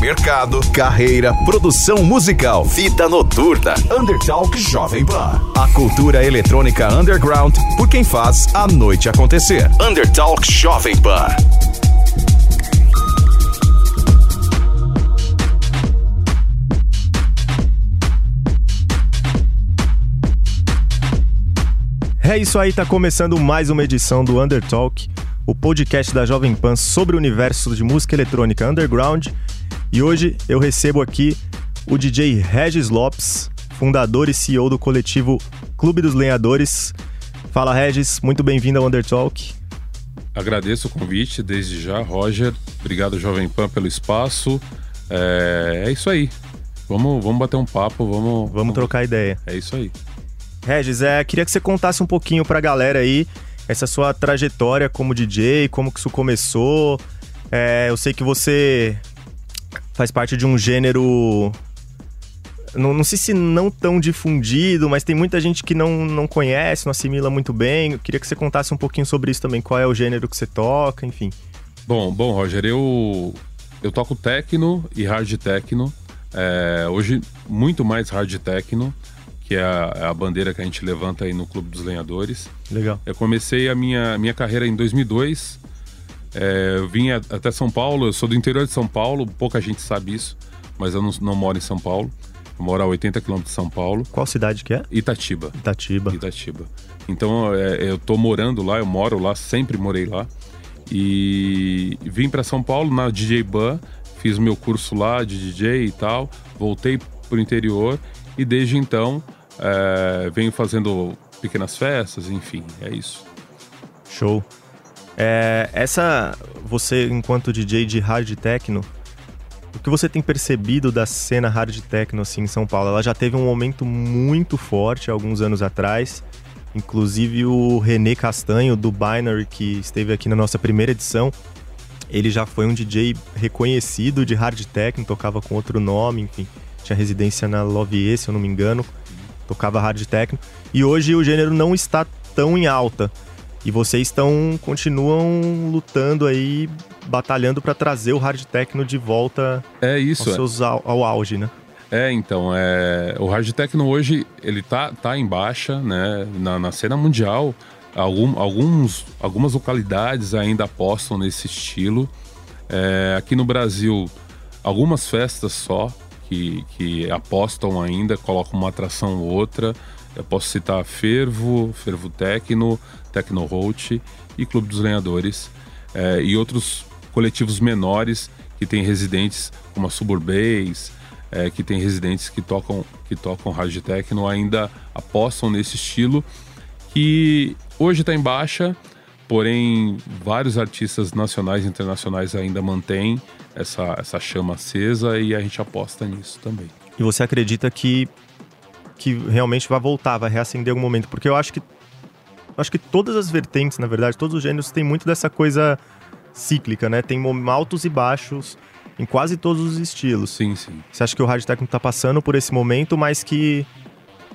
Mercado, carreira, produção musical, fita noturna, Undertalk Jovem Pan. A cultura eletrônica underground por quem faz a noite acontecer. Undertalk Jovem Pan. É isso aí, tá começando mais uma edição do Undertalk, o podcast da Jovem Pan sobre o universo de música eletrônica underground. E hoje eu recebo aqui o DJ Regis Lopes, fundador e CEO do coletivo Clube dos Lenhadores. Fala Regis, muito bem-vindo ao Undertalk. Agradeço o convite desde já, Roger. Obrigado, Jovem Pan, pelo espaço. É, é isso aí. Vamos, vamos bater um papo, vamos, vamos. Vamos trocar ideia. É isso aí. Regis, é, queria que você contasse um pouquinho pra galera aí essa sua trajetória como DJ, como que isso começou. É, eu sei que você faz parte de um gênero. Não, não, sei se não tão difundido, mas tem muita gente que não, não conhece, não assimila muito bem. Eu queria que você contasse um pouquinho sobre isso também. Qual é o gênero que você toca, enfim. Bom, bom, Roger, eu, eu toco techno e hard techno. É, hoje, muito mais hard techno que é a, é a, bandeira que a gente levanta aí no Clube dos Lenhadores. Legal. Eu comecei a minha, minha carreira em 2002. É, eu vim até São Paulo, eu sou do interior de São Paulo, pouca gente sabe isso, mas eu não, não moro em São Paulo. Eu moro a 80 quilômetros de São Paulo. Qual cidade que é? Itatiba. Itatiba. Itatiba. Então é, eu tô morando lá, eu moro lá, sempre morei lá. E vim para São Paulo na DJ Ban, fiz meu curso lá de DJ e tal, voltei pro interior e desde então é, venho fazendo pequenas festas, enfim, é isso. Show. É, essa, você enquanto DJ de hard techno, o que você tem percebido da cena hard techno assim em São Paulo? Ela já teve um momento muito forte alguns anos atrás. Inclusive o René Castanho do Binary que esteve aqui na nossa primeira edição, ele já foi um DJ reconhecido de hard techno, tocava com outro nome, enfim, tinha residência na Love se eu não me engano tocava hard techno. E hoje o gênero não está tão em alta. E vocês estão continuam lutando aí, batalhando para trazer o hard techno de volta é isso, aos seus, ao, ao auge, né? É, então, é, o hard techno hoje ele tá, tá em baixa, né? Na, na cena mundial, algum, alguns, algumas localidades ainda apostam nesse estilo. É, aqui no Brasil, algumas festas só que, que apostam ainda, colocam uma atração ou outra. Eu posso citar Fervo, Fervo Tecno, Tecno Roach e Clube dos Lenhadores é, e outros coletivos menores que têm residentes como a Suburbase, é, que tem residentes que tocam que tocam hard techno ainda apostam nesse estilo que hoje está em baixa, porém vários artistas nacionais e internacionais ainda mantêm essa, essa chama acesa e a gente aposta nisso também. E você acredita que, que realmente vai voltar, vai reacender em algum momento? Porque eu acho que acho que todas as vertentes, na verdade, todos os gêneros têm muito dessa coisa cíclica, né? Tem altos e baixos em quase todos os estilos. Sim, sim. Você acha que o rádio técnico está passando por esse momento, mas que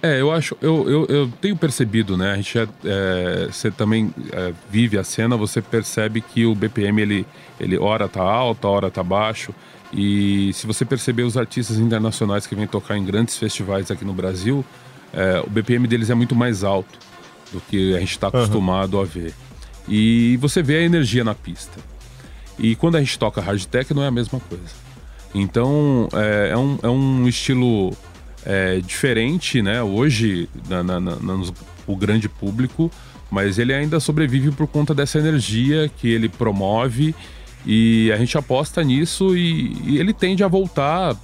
é, eu acho, eu, eu, eu tenho percebido, né? A gente é, é, você também é, vive a cena, você percebe que o BPM ele, ele hora tá alto, hora tá baixo. E se você perceber os artistas internacionais que vêm tocar em grandes festivais aqui no Brasil, é, o BPM deles é muito mais alto do que a gente está acostumado uhum. a ver. E você vê a energia na pista. E quando a gente toca hard tech não é a mesma coisa. Então é, é um, é um estilo é, diferente, né? Hoje, na, na, na, no, o grande público, mas ele ainda sobrevive por conta dessa energia que ele promove e a gente aposta nisso e, e ele tende a voltar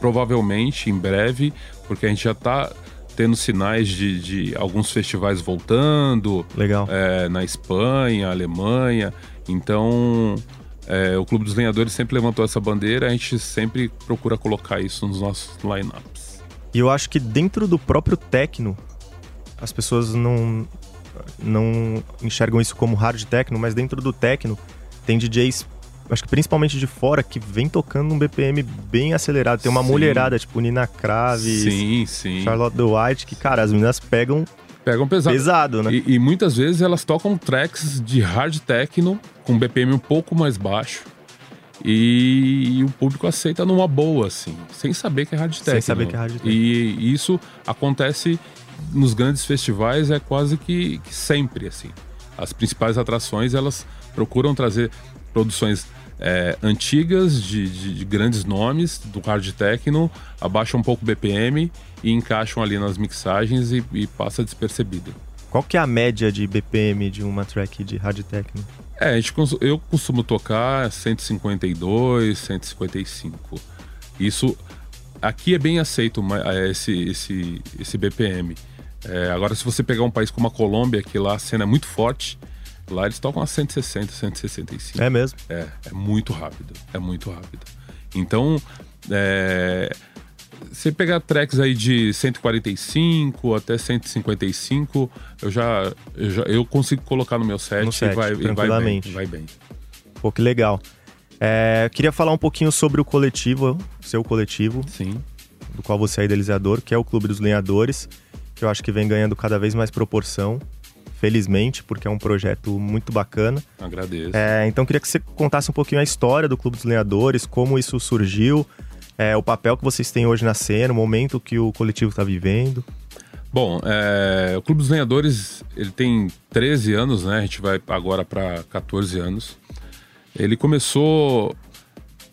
provavelmente em breve, porque a gente já está tendo sinais de, de, alguns festivais voltando. Legal. É, na Espanha, Alemanha. Então, é, o Clube dos Lenhadores sempre levantou essa bandeira, a gente sempre procura colocar isso nos nossos lineups. E eu acho que dentro do próprio techno, as pessoas não, não enxergam isso como hard techno, mas dentro do techno tem DJs, acho que principalmente de fora, que vem tocando um BPM bem acelerado. Tem uma Sim. mulherada, tipo Nina Kravis, Sim, sim. Charlotte White, que, cara, as meninas pegam Pegam pesado. pesado, né? E, e muitas vezes elas tocam tracks de hard techno com BPM um pouco mais baixo. E, o público aceita numa boa, assim, sem saber que é hard techno. Sem saber que é hard techno. E isso acontece nos grandes festivais, é quase que, que sempre, assim. As principais atrações, elas procuram trazer produções é, antigas, de, de- de grandes nomes, do hard techno, abaixam um pouco o BPM e encaixam ali nas mixagens e, e passa despercebido. Qual que é a média de BPM de uma track de hard techno? É, a gente, eu costumo tocar 152, 155. Isso aqui é bem aceito é, esse, esse, esse BPM. É, agora, se você pegar um país como a Colômbia, que lá a cena é muito forte, lá eles tocam a 160, 165. É mesmo? É, é muito rápido. É muito rápido. Então, é, você pegar tracks aí de 145 até 155, eu já, eu já eu consigo colocar no meu set, No set, e vai, e vai bem. Vai bem. Pô, que legal. É, queria falar um pouquinho sobre o coletivo, seu coletivo, Sim. do qual você é idealizador, que é o Clube dos Lenhadores, que eu acho que vem ganhando cada vez mais proporção, felizmente, porque é um projeto muito bacana. Agradeço. É, então queria que você contasse um pouquinho a história do Clube dos Lenhadores, como isso surgiu, é, o papel que vocês têm hoje na cena, o momento que o coletivo está vivendo. Bom, é, o Clube dos Lenhadores, ele tem 13 anos, né? A gente vai agora para 14 anos. Ele começou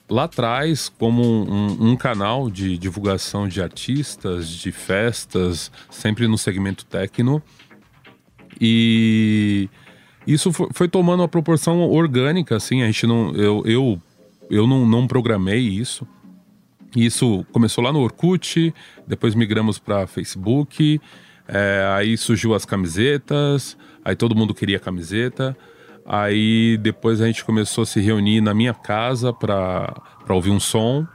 lá atrás como um, um canal de divulgação de artistas, de festas, sempre no segmento techno. E isso foi, foi tomando uma proporção orgânica, assim. A gente não, eu, eu, eu não, não programei isso. Isso começou lá no Orkut, depois migramos para Facebook, é, aí surgiu as camisetas, aí todo mundo queria camiseta. Aí depois a gente começou a se reunir na minha casa para ouvir um som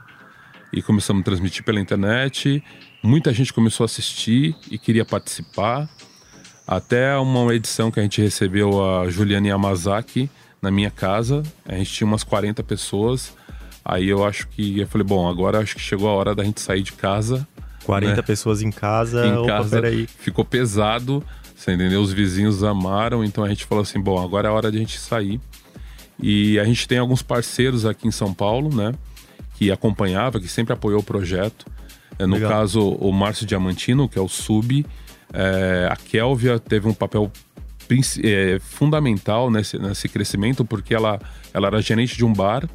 e começamos a transmitir pela internet. Muita gente começou a assistir e queria participar. Até uma edição que a gente recebeu a Juliana Yamazaki na minha casa. A gente tinha umas 40 pessoas. Aí eu acho que eu falei, bom, agora acho que chegou a hora da gente sair de casa. 40 né? pessoas em casa, em opa, casa peraí. ficou pesado, você entendeu? Os vizinhos amaram, então a gente falou assim, bom, agora é hora de a gente sair. E a gente tem alguns parceiros aqui em São Paulo, né? Que acompanhava, que sempre apoiou o projeto. É, no Legal. caso, o Márcio Diamantino, que é o sub. É, a Kelvia teve um papel é, fundamental nesse, nesse crescimento, porque ela, ela era gerente de um bar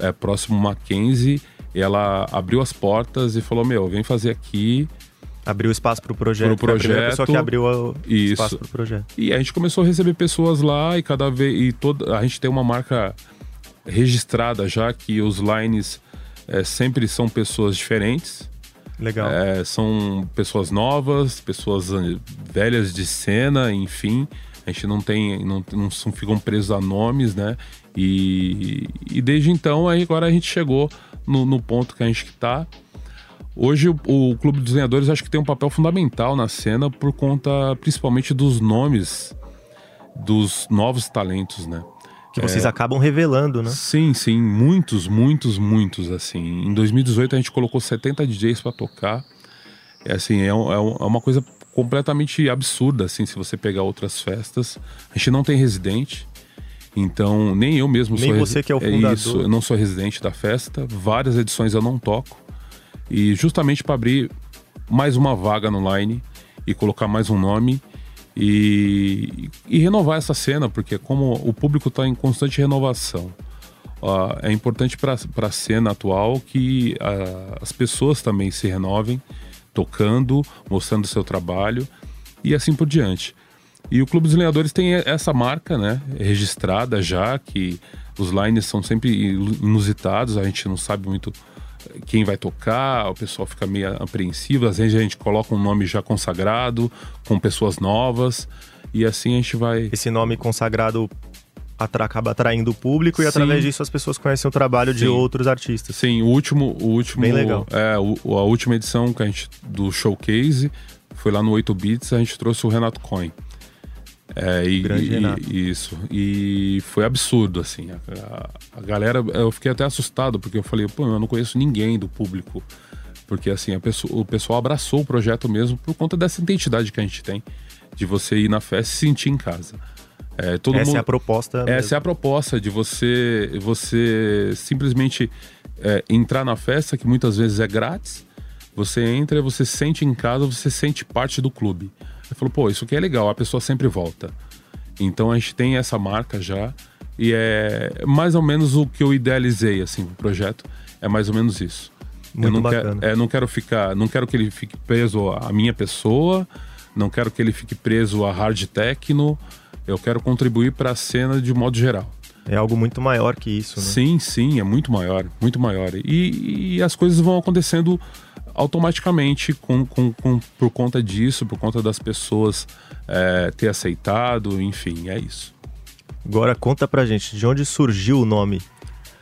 é, próximo ao Mackenzie. E ela abriu as portas e falou: Meu, vem fazer aqui. Abriu espaço para o projeto. Pro Foi a primeira projeto. pessoa que abriu o Isso. espaço para o projeto. E a gente começou a receber pessoas lá e cada vez e toda a gente tem uma marca registrada já que os lines é, sempre são pessoas diferentes. Legal. É, são pessoas novas, pessoas eh, velhas de cena, enfim. A gente não tem, não, não ficam presos a nomes, né? E, e desde então, aí agora a gente chegou no, no ponto que a gente está. Hoje o, o Clube dos Desenhadores acho que tem um papel fundamental na cena por conta principalmente dos nomes dos novos talentos, né? Que vocês acabam revelando, né? Sim, sim, muitos, muitos, muitos, assim. Em 2018 a gente colocou 70 DJs pra tocar. É assim, é, um- é um- é uma coisa completamente absurda, assim, se você pegar outras festas. A gente não tem residente, então nem eu mesmo Nem sou você que é o fundador. isso, eu não sou residente da festa. Várias edições eu não toco. E justamente para abrir mais uma vaga no line e colocar mais um nome e, e renovar essa cena, porque como o público está em constante renovação, ah, é importante para a cena atual que ah, as pessoas também se renovem, tocando, mostrando seu trabalho e assim por diante. E o Clube dos Lenhadores tem essa marca, né, registrada já, que os lines são sempre inusitados, a gente não sabe muito quem vai tocar, o pessoal fica meio apreensivo, às vezes a gente coloca um nome já consagrado, com pessoas novas, e assim a gente vai. Esse nome consagrado atra acaba atraindo o público e Sim. através disso as pessoas conhecem o trabalho de Sim. outros artistas. Sim, o último, o último, Bem legal. é o- a última edição que a gente do showcase foi lá no 8 bits, a gente trouxe o Renato Coin. É, e, Grande e- Renato. isso. E foi absurdo, assim. A, a- galera, eu fiquei até assustado, porque eu falei, pô, eu não conheço ninguém do público. Porque, assim, a pessoa- o pessoal abraçou o projeto mesmo por conta dessa identidade que a gente tem. De você ir na festa e se sentir em casa. É, todo Essa mundo... é a proposta. Essa mesmo. é a proposta de você você simplesmente é, entrar na festa, que muitas vezes é grátis. Você entra, você se sente em casa, você se sente parte do clube. Eu falo, pô, isso aqui é legal, a pessoa sempre volta. Então a gente tem essa marca já. E é mais ou menos o que eu idealizei, assim, pro projeto. É mais ou menos isso. Muito eu não bacana. Quero, é, não quero ficar, não quero que ele fique preso à minha pessoa, não quero que ele fique preso a hard techno. Eu quero contribuir para a cena de modo geral. É algo muito maior que isso, né? Sim, sim, é muito maior, muito maior. E, e as coisas vão acontecendo automaticamente com, com, com- por conta disso, por conta das pessoas é, ter aceitado, enfim, é isso. Agora conta pra gente, de onde surgiu o nome?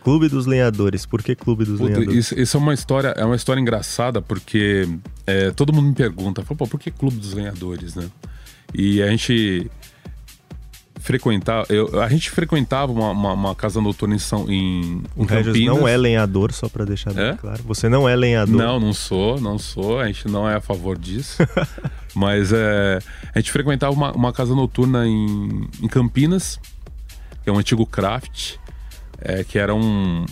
Clube dos Lenhadores. Por que Clube dos Puta, Lenhadores? Isso, isso é uma história, é uma história engraçada porque é, todo mundo me pergunta, Pô, por que Clube dos Ganhadores, né? E a gente frequentava, eu- a gente frequentava uma, uma- uma casa noturna em São em, em Campinas. não é lenhador, só pra deixar bem É? claro. Você não é lenhador. Não, não sou, não sou. A gente não é a favor disso. Mas é, a gente frequentava uma, uma casa noturna em, em Campinas, que é um antigo craft, é, que era um,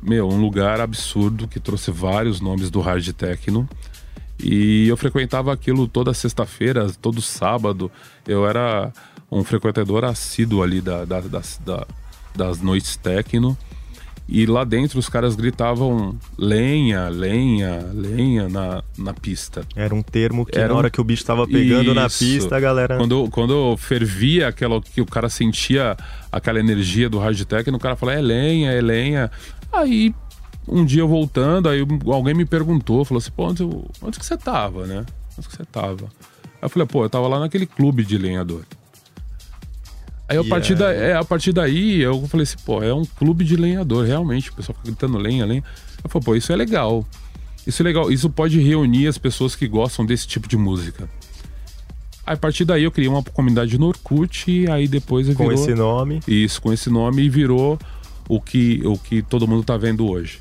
meu, um lugar absurdo que trouxe vários nomes do hard techno. E eu frequentava aquilo toda sexta-feira, todo sábado. Eu era um frequentador assíduo ali da, da- das, da- das noites techno. E lá dentro os caras gritavam lenha, lenha, lenha na, na pista. Era um termo que Era na um- hora que o bicho tava pegando na Isso. pista, a galera. Quando, quando fervia aquela que o cara sentia aquela energia do hard techno, o cara falava, é lenha, é lenha. Aí, um dia voltando, aí alguém me perguntou, falou assim, pô, onde, onde que você tava, né? Onde que você tava? Aí eu falei, pô, eu tava lá naquele clube de lenhador. Aí, a E partir, da, é, a partir daí, eu falei assim, pô, é um clube de lenhador, realmente. O pessoal fica gritando lenha, lenha. Eu falei, pô, isso é legal. Isso é legal. Isso pode reunir as pessoas que gostam desse tipo de música. Aí, a partir daí eu criei uma comunidade no Orkut e aí depois com virou... esse nome. Isso, com esse nome e virou o que, o que todo mundo tá vendo hoje.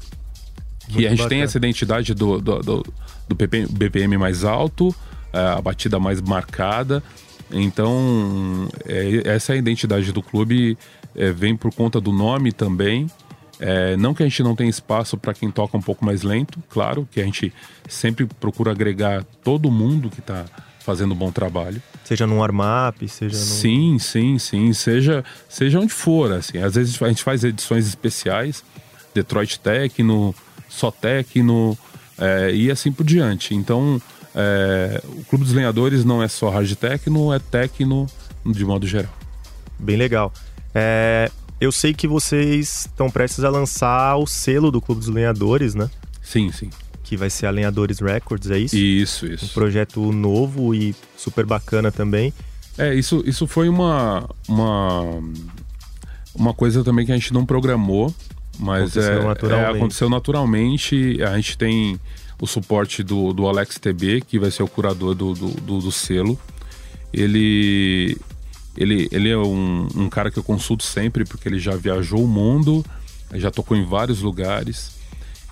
Muito a gente tem bacana. essa identidade do, do, do, do BPM mais alto, é, a batida mais marcada. Então, é, essa é a identidade do clube, é, vem por conta do nome também. É, não que a gente não tenha espaço para quem toca um pouco mais lento, claro, que a gente sempre procura agregar todo mundo que está fazendo um bom trabalho. Seja num warm-up, seja num. Sim, sim, sim. Seja, seja onde for, assim. Às vezes a gente faz edições especiais, Detroit Techno, só Techno, é, e assim por diante. Então, é, o Clube dos Lenhadores não é só hard techno, é techno de modo geral. Bem legal. É, eu sei que vocês estão prestes a lançar o selo do Clube dos Lenhadores, né? Sim, sim. Que vai ser a Lenhadores Records, é isso? Isso, Um isso. projeto novo e super bacana também. É, isso, isso foi uma, uma, uma coisa também que a gente não programou, mas Aconteceu é, naturalmente. é, aconteceu naturalmente. A gente tem o suporte do, do Alex TB, que vai ser o curador do, do, do- do selo. Ele, ele, ele é um, um cara que eu consulto sempre, porque ele já viajou o mundo, já tocou em vários lugares.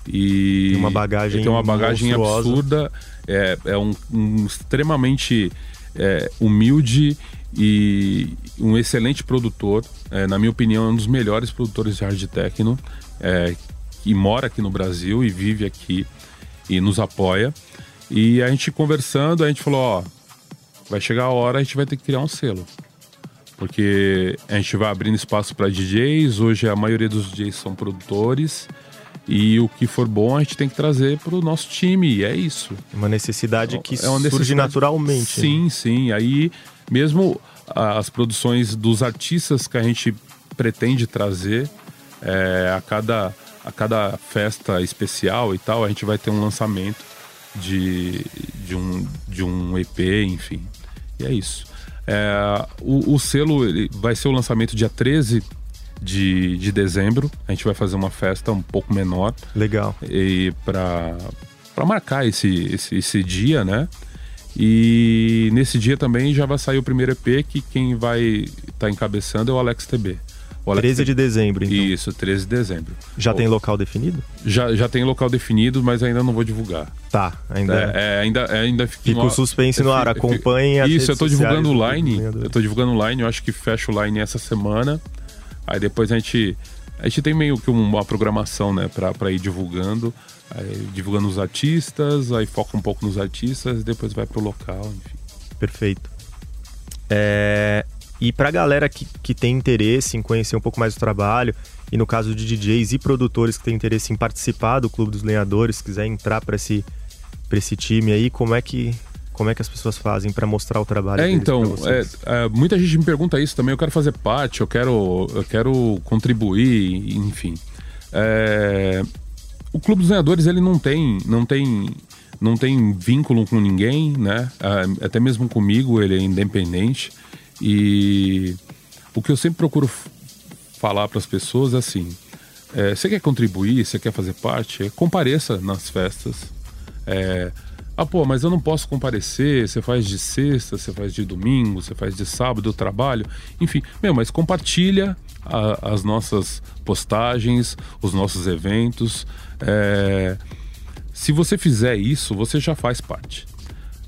E Tem uma bagagem tem uma bagagem monstruosa. absurda, é, é um, um extremamente é, humilde e um excelente produtor. É, na minha opinião, é um dos melhores produtores de hard techno é, que mora aqui no Brasil e vive aqui e nos apoia. E a gente conversando, a gente falou, ó, vai chegar a hora, a gente vai ter que criar um selo. Porque a gente vai abrindo espaço para DJs, hoje a maioria dos DJs são produtores. E o que for bom a gente tem que trazer para o nosso time, e é isso. Uma necessidade que É uma surge necessidade- naturalmente. né? Sim, sim. Aí, mesmo as produções dos artistas que a gente pretende trazer, é, a, cada, a cada festa especial e tal, a gente vai ter um lançamento de, de, um, de um EP, enfim. E é isso. É, o, o selo ele vai ser o lançamento dia 13 de, de dezembro. A gente vai fazer uma festa um pouco menor. Legal. E para marcar esse, esse, esse dia, né? E nesse dia também já vai sair o primeiro EP que quem vai estar tá encabeçando é o Alex TB. O Alex 13 de dezembro, então. Isso, 13 de dezembro. Já tem local definido? Já, já tem local definido, mas ainda não vou divulgar. Tá, ainda. É, é ainda, é, ainda fica o suspense no ar. Acompanhem as Isso, eu tô divulgando o line. Eu tô divulgando o line, eu acho que fecha o line essa semana. Aí depois a gente. A gente tem meio que uma programação, né, pra, pra ir divulgando. Aí, divulgando os artistas, aí foca um pouco nos artistas e depois vai pro local, enfim. Perfeito. É, e pra galera que, que tem interesse em conhecer um pouco mais do trabalho, e no caso de DJs e produtores que têm interesse em participar do Clube dos Lenhadores, quiser entrar para esse, pra esse time aí, como é que. Como é que as pessoas fazem para mostrar o trabalho? É, então, é, é, muita gente me pergunta isso também. Eu quero fazer parte, eu quero, eu quero contribuir, enfim. É, o Clube dos Lenhadores ele não tem, não tem, não tem vínculo com ninguém, né? É, até mesmo comigo ele é independente e o que eu sempre procuro falar para as pessoas é assim: é, você quer contribuir, você quer fazer parte, é, compareça nas festas. É, ah, pô, mas eu não posso comparecer. Você faz de sexta, você faz de domingo, você faz de sábado, eu trabalho. Enfim, meu, mas compartilha a, as nossas postagens, os nossos eventos. É, se você fizer isso, você já faz parte.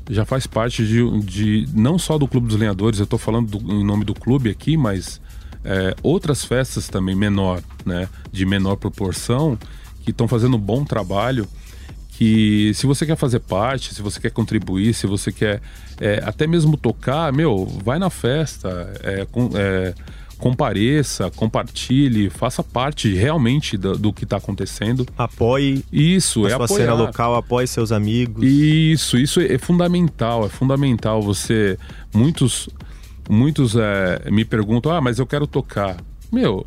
Já faz parte de, de não só do Clube dos Lenhadores, eu estou falando do, em nome do clube aqui, mas é, outras festas também menor, né, de menor proporção, que estão fazendo um bom trabalho. Que se você quer fazer parte, se você quer contribuir, se você quer é, até mesmo tocar, meu, vai na festa, é, com, é, compareça, compartilhe, faça parte realmente do, do que está acontecendo. Apoie. Isso, a é sua apoiar. cena local, apoie seus amigos. Isso, isso é fundamental, é fundamental. Você, muitos, muitos é, me perguntam, ah, mas eu quero tocar. Meu,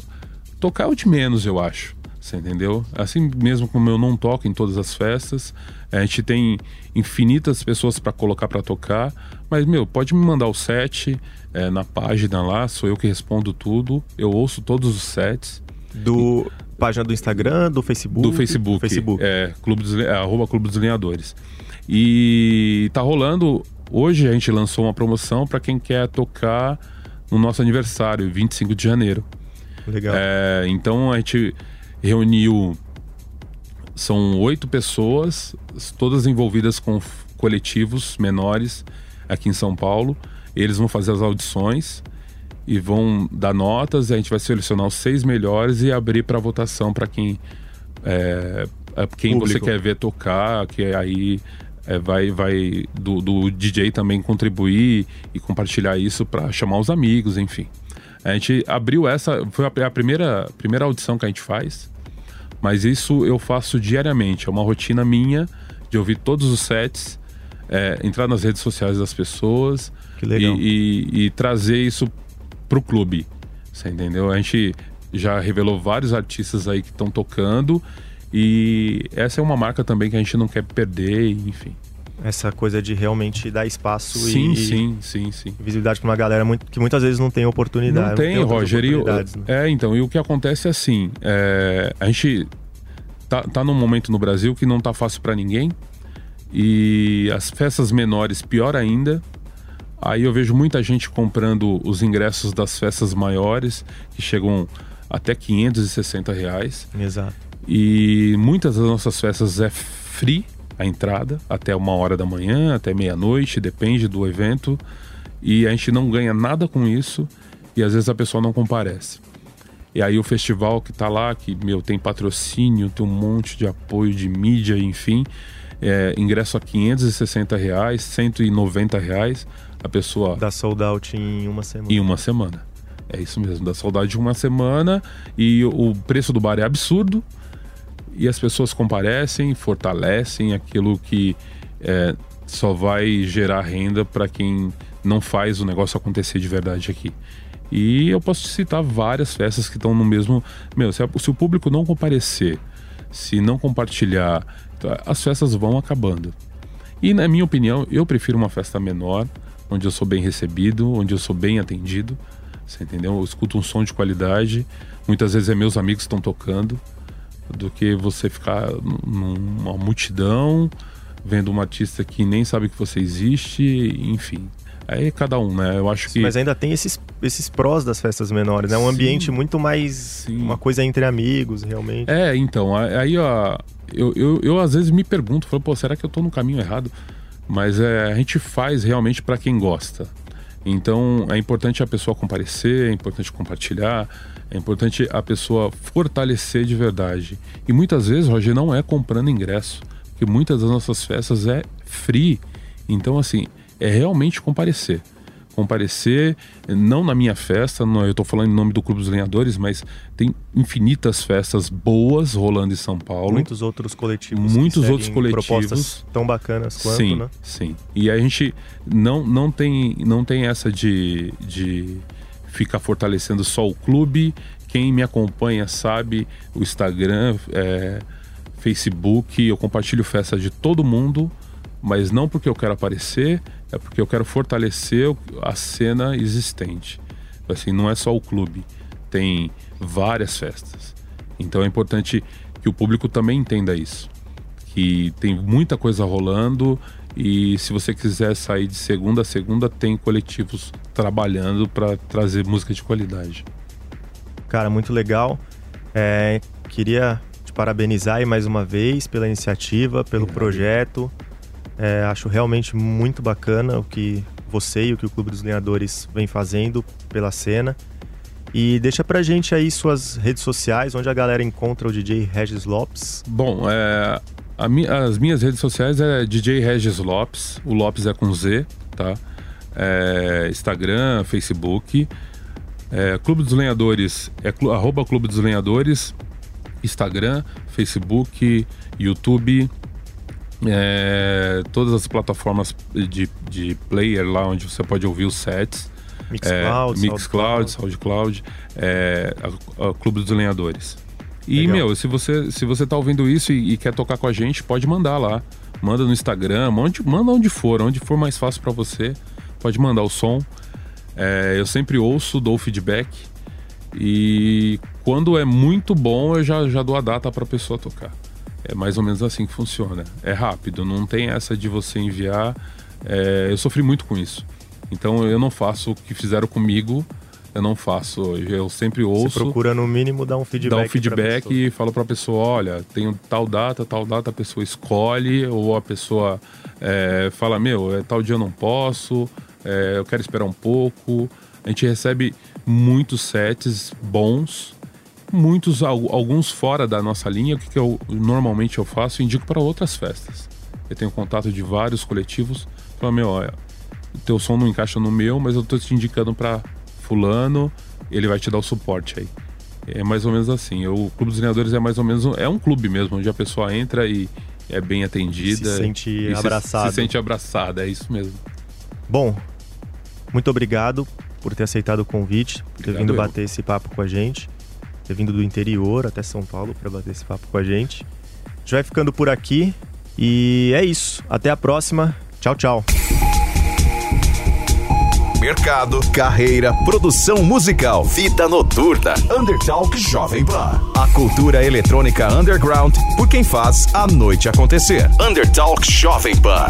tocar é o de menos, eu acho. Você entendeu? Assim mesmo como eu não toco em todas as festas, a gente tem infinitas pessoas para colocar para tocar, mas meu, pode me mandar o set é, na página lá, sou eu que respondo tudo, eu ouço todos os sets. Do e... página do Instagram, do Facebook? Do Facebook, Facebook. é, Clube dos, é, arroba Clube dos Lenhadores. E tá rolando, hoje a gente lançou uma promoção para quem quer tocar no nosso aniversário, 25 de janeiro. Legal. É, então a gente reuniu. São oito pessoas, todas envolvidas com coletivos menores aqui em São Paulo. Eles vão fazer as audições e vão dar notas. E a gente vai selecionar os seis melhores e abrir para votação para quem é, é quem Público. você quer ver tocar, que aí é, vai vai do, do, DJ também contribuir e compartilhar isso para chamar os amigos, enfim. A gente abriu essa, foi a, primeira, primeira audição que a gente faz, mas isso eu faço diariamente. É uma rotina minha de ouvir todos os sets, é, entrar nas redes sociais das pessoas e, e, e, trazer isso pro clube. Você entendeu? A gente já revelou vários artistas aí que estão tocando e essa é uma marca também que a gente não quer perder, enfim. Essa coisa de realmente dar espaço sim, e sim, sim, sim. visibilidade para uma galera muito, que muitas vezes não tem oportunidade. Não tem, tem Roger. E, né? É, então, e o que acontece é assim, é, a gente tá, tá num momento no Brasil que não tá fácil para ninguém e as festas menores pior ainda. Aí eu vejo muita gente comprando os ingressos das festas maiores, que chegam até 560 reais. Exato. E muitas das nossas festas é free, a entrada até uma hora da manhã, até meia-noite, depende do evento. E a gente não ganha nada com isso e às vezes a pessoa não comparece. E aí o festival que tá lá, que meu, tem patrocínio, tem um monte de apoio de mídia, enfim, é, ingresso a 560 reais, 190 reais, a pessoa... Dá sold out em uma semana. Em uma semana. É isso mesmo, dá sold out em uma semana e o preço do bar é absurdo, e as pessoas comparecem, fortalecem aquilo que é, só vai gerar renda para quem não faz o negócio acontecer de verdade aqui. E eu posso citar várias festas que estão no mesmo. Meu, se, se, o público não comparecer, se não compartilhar, tá, as festas vão acabando. E na minha opinião, eu prefiro uma festa menor, onde eu sou bem recebido, onde eu sou bem atendido. Você entendeu? Eu escuto um som de qualidade muitas vezes é meus amigos que estão tocando, do que você ficar numa multidão vendo um artista que nem sabe que você existe, enfim. Aí é cada um, né? Eu acho que. Mas ainda tem esses, esses prós das festas menores, né? Um Sim. ambiente muito mais. Sim. Uma coisa entre amigos, realmente. É, então. Aí, ó. Eu, eu, eu às vezes me pergunto, falo, pô, será que eu tô no caminho errado? Mas é, a gente faz realmente para quem gosta. Então é importante a pessoa comparecer, é importante compartilhar, é importante a pessoa fortalecer de verdade. E muitas vezes, Roger, não é comprando ingresso, porque muitas das nossas festas é free. Então, assim, é realmente comparecer. Comparecer, não na minha festa, não, eu estou falando em nome do Clube dos Lenhadores, mas tem infinitas festas boas rolando em São Paulo. Muitos outros coletivos. Muitos outros coletivos. Propostas tão bacanas quanto, sim, né? Sim. E a gente não, não, tem, não tem essa de, de ficar fortalecendo só o clube. Quem me acompanha sabe, o Instagram, é, Facebook, eu compartilho festa de todo mundo, mas não porque eu quero aparecer, é porque eu quero fortalecer a cena existente. Assim, não é só o clube, tem várias festas. Então é importante que o público também entenda isso. Que tem muita coisa rolando e se você quiser sair de segunda a segunda, tem coletivos trabalhando para trazer música de qualidade. Cara, muito legal. É, queria te parabenizar aí mais uma vez pela iniciativa, pelo Obrigado. projeto. É, acho realmente muito bacana o que você e o que o Clube dos Lenhadores vem fazendo pela cena. E deixa pra gente aí suas redes sociais, onde a galera encontra o DJ Regis Lopes. Bom, é, mi, as minhas redes sociais é DJ Regis Lopes, o Lopes é com Z, tá? É, Instagram, Facebook. É, Clube dos Lenhadores é clu, arroba Clube dos Lenhadores, Instagram, Facebook, YouTube, é, todas as plataformas de, de player lá onde você pode ouvir os sets. Mixcloud, é, Mixcloud, SoundCloud, é, a, a Clube dos Lenhadores. E, Legal. meu, se você, se você tá ouvindo isso e, e, quer tocar com a gente, pode mandar lá. Manda no Instagram, manda onde for, onde for mais fácil para você. Pode mandar o som. É, eu sempre ouço, dou feedback. E quando é muito bom, eu já, já dou a data para a pessoa tocar. É mais ou menos assim que funciona. É rápido, não tem essa de você enviar. É, eu sofri muito com isso. Então eu não faço o que fizeram comigo, eu não faço. Eu sempre ouço. Você procura no mínimo dar um feedback. Dar um feedback e fala para a pessoa: olha, tenho tal data, tal data, a pessoa escolhe, ou a pessoa é, fala: meu, é, tal dia eu não posso, é, eu quero esperar um pouco. A gente recebe muitos sets bons muitos, alguns fora da nossa linha, o que, que eu normalmente eu faço? indico para outras festas. Eu tenho contato de vários coletivos, falo, meu, olha, o teu som não encaixa no meu, mas eu estou te indicando para fulano, ele vai te dar o suporte aí. É mais ou menos assim. O Clube dos Treinadores é mais ou menos é um clube mesmo, onde a pessoa entra e é bem atendida. Se sente abraçada. Se, se sente abraçada, é isso mesmo. Bom, muito obrigado por ter aceitado o convite, por ter vindo eu. bater esse papo com a gente ter vindo do interior até São Paulo para bater esse papo com a gente. A gente vai ficando por aqui e é isso. Até a próxima. Tchau, tchau. Mercado, carreira, produção musical, fita noturna, Undertalk Jovem Pan. A cultura eletrônica underground por quem faz a noite acontecer. Undertalk Jovem Pan.